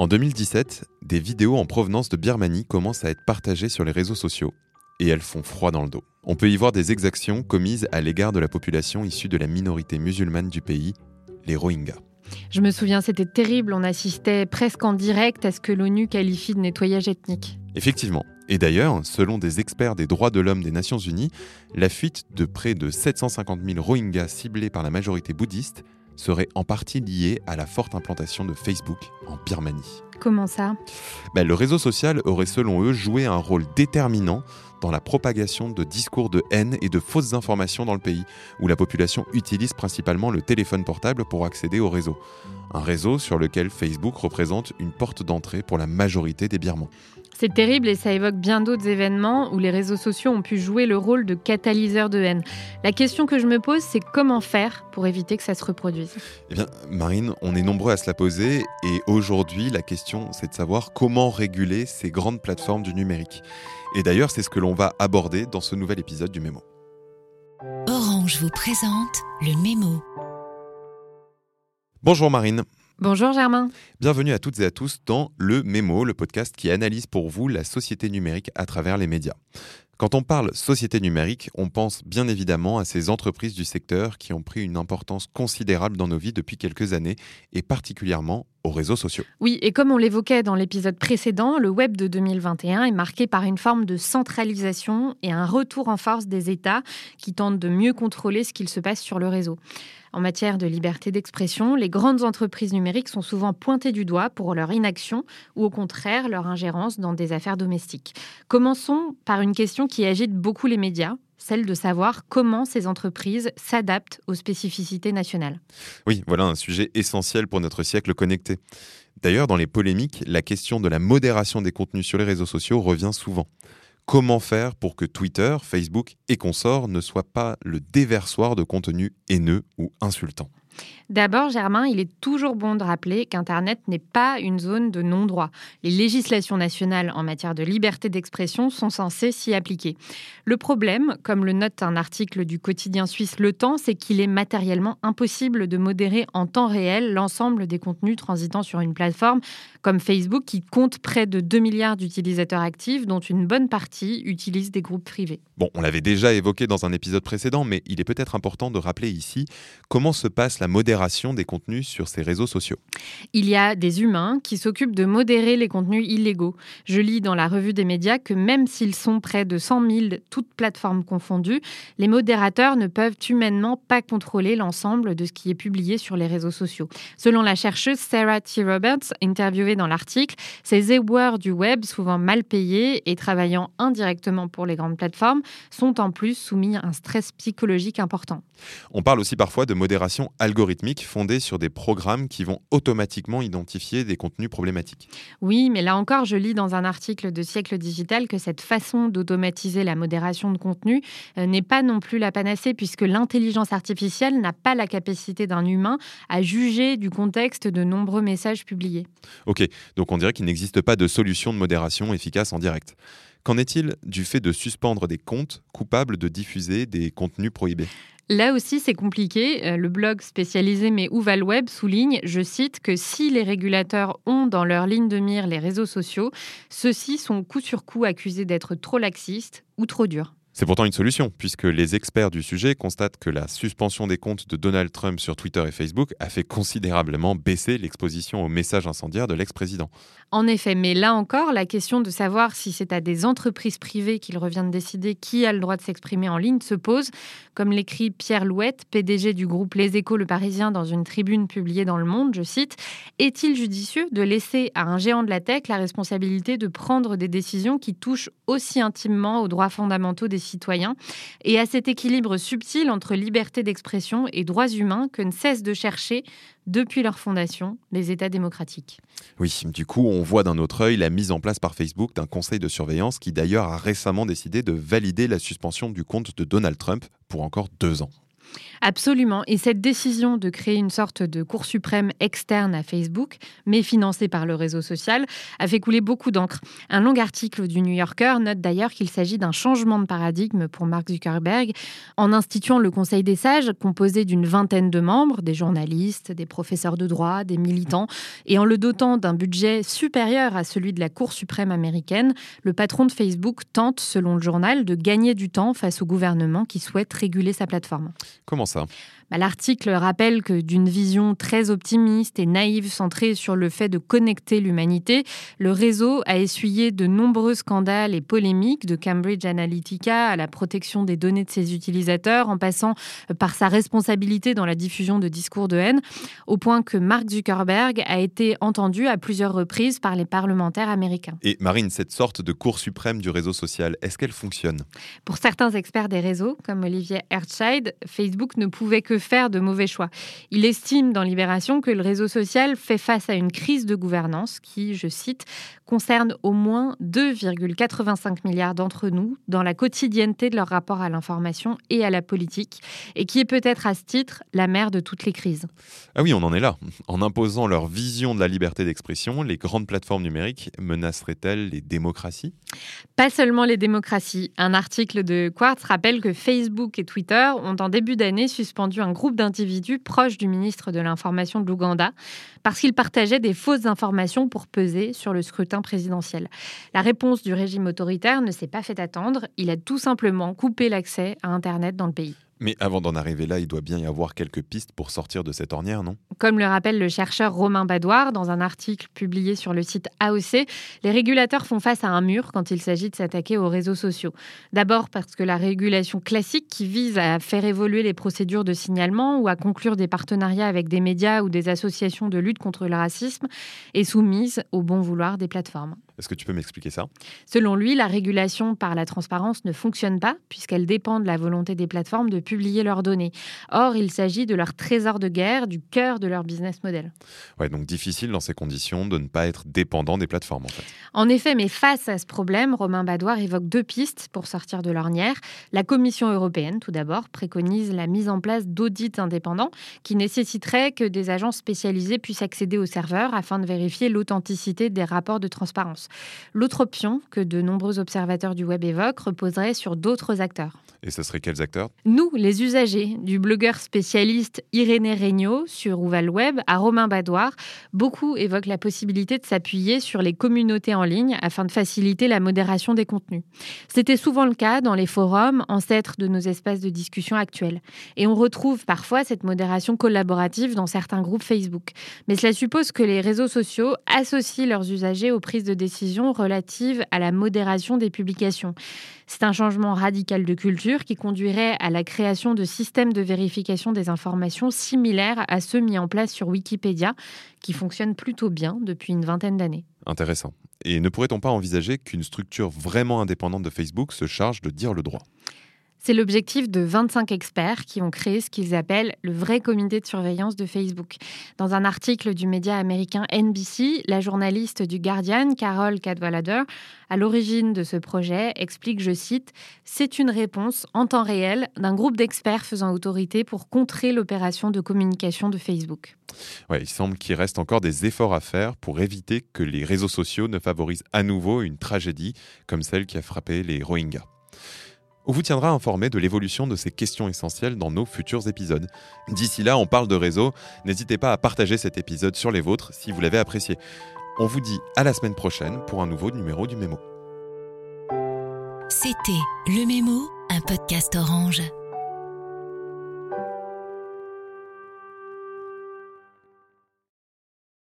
En 2017, des vidéos en provenance de Birmanie commencent à être partagées sur les réseaux sociaux et elles font froid dans le dos. On peut y voir des exactions commises à l'égard de la population issue de la minorité musulmane du pays, les Rohingyas. Je me souviens, c'était terrible, on assistait presque en direct à ce que l'ONU qualifie de nettoyage ethnique. Effectivement. Et d'ailleurs, selon des experts des droits de l'homme des Nations Unies, la fuite de près de 750 000 Rohingyas ciblés par la majorité bouddhiste serait en partie liée à la forte implantation de Facebook en Birmanie. Comment ça? Ben, Le réseau social aurait selon eux joué un rôle déterminant dans la propagation de discours de haine et de fausses informations dans le pays, où la population utilise principalement le téléphone portable pour accéder au réseau. Un réseau sur lequel Facebook représente une porte d'entrée pour la majorité des Birmans. C'est terrible et ça évoque bien d'autres événements où les réseaux sociaux ont pu jouer le rôle de catalyseur de haine. La question que je me pose, c'est comment faire pour éviter que ça se reproduise? Eh bien, Marine, on est nombreux à se la poser et aujourd'hui, la question, c'est de savoir comment réguler ces grandes plateformes du numérique. Et d'ailleurs, c'est ce que l'on va aborder dans ce nouvel épisode du Mémo. Orange vous présente le mémo. Bonjour Marine. Bonjour Germain. Bienvenue à toutes et à tous dans Le Mémo, le podcast qui analyse pour vous la société numérique à travers les médias. Quand on parle société numérique, on pense bien évidemment à ces entreprises du secteur qui ont pris une importance considérable dans nos vies depuis quelques années et particulièrement aux réseaux sociaux. Oui, et comme on l'évoquait dans l'épisode précédent, le web de 2021 est marqué par une forme de centralisation et un retour en force des États qui tentent de mieux contrôler ce qu'il se passe sur le réseau. En matière de liberté d'expression, les grandes entreprises numériques sont souvent pointées du doigt pour leur inaction ou au contraire leur ingérence dans des affaires domestiques. Commençons par une question qui agite beaucoup les médias, celle de savoir comment ces entreprises s'adaptent aux spécificités nationales. Oui, voilà un sujet essentiel pour notre siècle connecté. D'ailleurs, dans les polémiques, la question de la modération des contenus sur les réseaux sociaux revient souvent. Comment faire pour que Twitter, Facebook et consorts ne soient pas le déversoir de contenus haineux ou insultants? D'abord, Germain, il est toujours bon de rappeler qu'Internet n'est pas une zone de non-droit. Les législations nationales en matière de liberté d'expression sont censées s'y appliquer. Le problème, comme le note un article du quotidien suisse Le Temps, c'est qu'il est matériellement impossible de modérer en temps réel l'ensemble des contenus transitant sur une plateforme comme Facebook qui compte près de 2 milliards d'utilisateurs actifs, dont une bonne partie utilise des groupes privés. Bon, on l'avait déjà évoqué dans un épisode précédent, mais il est peut-être important de rappeler ici comment se passe la modération des contenus sur ces réseaux sociaux. Il y a des humains qui s'occupent de modérer les contenus illégaux. Je lis dans la revue des médias que même s'ils sont près de 100 000, toutes plateformes confondues, les modérateurs ne peuvent humainement pas contrôler l'ensemble de ce qui est publié sur les réseaux sociaux. Selon la chercheuse Sarah T. Roberts, interviewée dans l'article, ces éboueurs du web, souvent mal payés et travaillant indirectement pour les grandes plateformes, sont en plus soumis à un stress psychologique important. On parle aussi parfois de modération algorithmique fondée sur des programmes qui vont automatiquement identifier des contenus problématiques. Oui, mais là encore, je lis dans un article de Siècle Digital que cette façon d'automatiser la modération de contenu euh, n'est pas non plus la panacée puisque l'intelligence artificielle n'a pas la capacité d'un humain à juger du contexte de nombreux messages publiés. Ok, donc on dirait qu'il n'existe pas de solution de modération efficace en direct. Qu'en est-il du fait de suspendre des comptes coupables de diffuser des contenus prohibés? Là aussi, c'est compliqué. Euh, le blog spécialisé Mais où web souligne, je cite, que si les régulateurs ont dans leur ligne de mire les réseaux sociaux, ceux-ci sont coup sur coup accusés d'être trop laxistes ou trop durs. C'est pourtant une solution, puisque les experts du sujet constatent que la suspension des comptes de Donald Trump sur Twitter et Facebook a fait considérablement baisser l'exposition aux messages incendiaires de l'ex-président. En effet, mais là encore, la question de savoir si c'est à des entreprises privées qu'il revient de décider qui a le droit de s'exprimer en ligne se pose, comme l'écrit Pierre Louette, PDG du groupe Les Échos Le Parisien dans une tribune publiée dans Le Monde, je cite, Est-il judicieux de laisser à un géant de la tech la responsabilité de prendre des décisions qui touchent aussi intimement aux droits fondamentaux des citoyens et à cet équilibre subtil entre liberté d'expression et droits humains que ne cessent de chercher depuis leur fondation les États démocratiques. Oui, du coup, on voit d'un autre œil la mise en place par Facebook d'un conseil de surveillance qui d'ailleurs a récemment décidé de valider la suspension du compte de Donald Trump pour encore deux ans. Absolument. Et cette décision de créer une sorte de Cour suprême externe à Facebook, mais financée par le réseau social, a fait couler beaucoup d'encre. Un long article du New Yorker note d'ailleurs qu'il s'agit d'un changement de paradigme pour Mark Zuckerberg en instituant le Conseil des sages, composé d'une vingtaine de membres, des journalistes, des professeurs de droit, des militants, et en le dotant d'un budget supérieur à celui de la Cour suprême américaine, le patron de Facebook tente, selon le journal, de gagner du temps face au gouvernement qui souhaite réguler sa plateforme. Ça bah, l'article rappelle que d'une vision très optimiste et naïve centrée sur le fait de connecter l'humanité, le réseau a essuyé de nombreux scandales et polémiques, de Cambridge Analytica à la protection des données de ses utilisateurs, en passant par sa responsabilité dans la diffusion de discours de haine, au point que Mark Zuckerberg a été entendu à plusieurs reprises par les parlementaires américains. Et Marine, cette sorte de cour suprême du réseau social, est-ce qu'elle fonctionne? Pour certains experts des réseaux, comme Olivier Hertscheid, Facebook ne pouvait que faire de mauvais choix. Il estime dans Libération que le réseau social fait face à une crise de gouvernance qui, je cite, concerne au moins 2,85 milliards d'entre nous dans la quotidienneté de leur rapport à l'information et à la politique, et qui est peut-être à ce titre la mère de toutes les crises. Ah oui, on en est là. En imposant leur vision de la liberté d'expression, les grandes plateformes numériques menaceraient-elles les démocraties? Pas seulement les démocraties. Un article de Quartz rappelle que Facebook et Twitter ont en début d'année suspendu un groupe d'individus proches du ministre de l'Information de l'Ouganda parce qu'ils partageaient des fausses informations pour peser sur le scrutin présidentiel. La réponse du régime autoritaire ne s'est pas fait attendre. Il a tout simplement coupé l'accès à Internet dans le pays. Mais avant d'en arriver là, il doit bien y avoir quelques pistes pour sortir de cette ornière, non? Comme le rappelle le chercheur Romain Badoir dans un article publié sur le site AOC, les régulateurs font face à un mur quand il s'agit de s'attaquer aux réseaux sociaux. D'abord parce que la régulation classique qui vise à faire évoluer les procédures de signalement ou à conclure des partenariats avec des médias ou des associations de lutte contre le racisme est soumise au bon vouloir des plateformes. Est-ce que tu peux m'expliquer ça? Selon lui, la régulation par la transparence ne fonctionne pas puisqu'elle dépend de la volonté des plateformes de publier leurs données. Or, il s'agit de leur trésor de guerre, du cœur de leur business model. Ouais, donc difficile dans ces conditions de ne pas être dépendant des plateformes en fait. En effet, mais face à ce problème, Romain Badoir évoque deux pistes pour sortir de l'ornière. La Commission européenne, tout d'abord, préconise la mise en place d'audits indépendants qui nécessiteraient que des agences spécialisées puissent accéder aux serveurs afin de vérifier l'authenticité des rapports de transparence. L'autre option que de nombreux observateurs du web évoquent reposerait sur d'autres acteurs. Et ce seraient quels acteurs? Nous, les usagers, du blogueur spécialiste Irénée Regnault sur Ouval Web à Romain Badoir, beaucoup évoquent la possibilité de s'appuyer sur les communautés en ligne afin de faciliter la modération des contenus. C'était souvent le cas dans les forums, ancêtres de nos espaces de discussion actuels. Et on retrouve parfois cette modération collaborative dans certains groupes Facebook. Mais cela suppose que les réseaux sociaux associent leurs usagers aux prises de décision relatives à la modération des publications. C'est un changement radical de culture qui conduirait à la création de systèmes de vérification des informations similaires à ceux mis en place sur Wikipédia, qui fonctionnent plutôt bien depuis une vingtaine d'années. Intéressant. Et ne pourrait-on pas envisager qu'une structure vraiment indépendante de Facebook se charge de dire le droit? C'est l'objectif de 25 experts qui ont créé ce qu'ils appellent le vrai comité de surveillance de Facebook. Dans un article du média américain NBC, la journaliste du Guardian, Carol Cadwalader, à l'origine de ce projet, explique, je cite, C'est une réponse en temps réel d'un groupe d'experts faisant autorité pour contrer l'opération de communication de Facebook. Il semble qu'il reste encore des efforts à faire pour éviter que les réseaux sociaux ne favorisent à nouveau une tragédie comme celle qui a frappé les Rohingyas. On vous tiendra informé de l'évolution de ces questions essentielles dans nos futurs épisodes. D'ici là, on parle de réseau. N'hésitez pas à partager cet épisode sur les vôtres si vous l'avez apprécié. On vous dit à la semaine prochaine pour un nouveau numéro du Mémo. C'était Le Mémo, un podcast orange.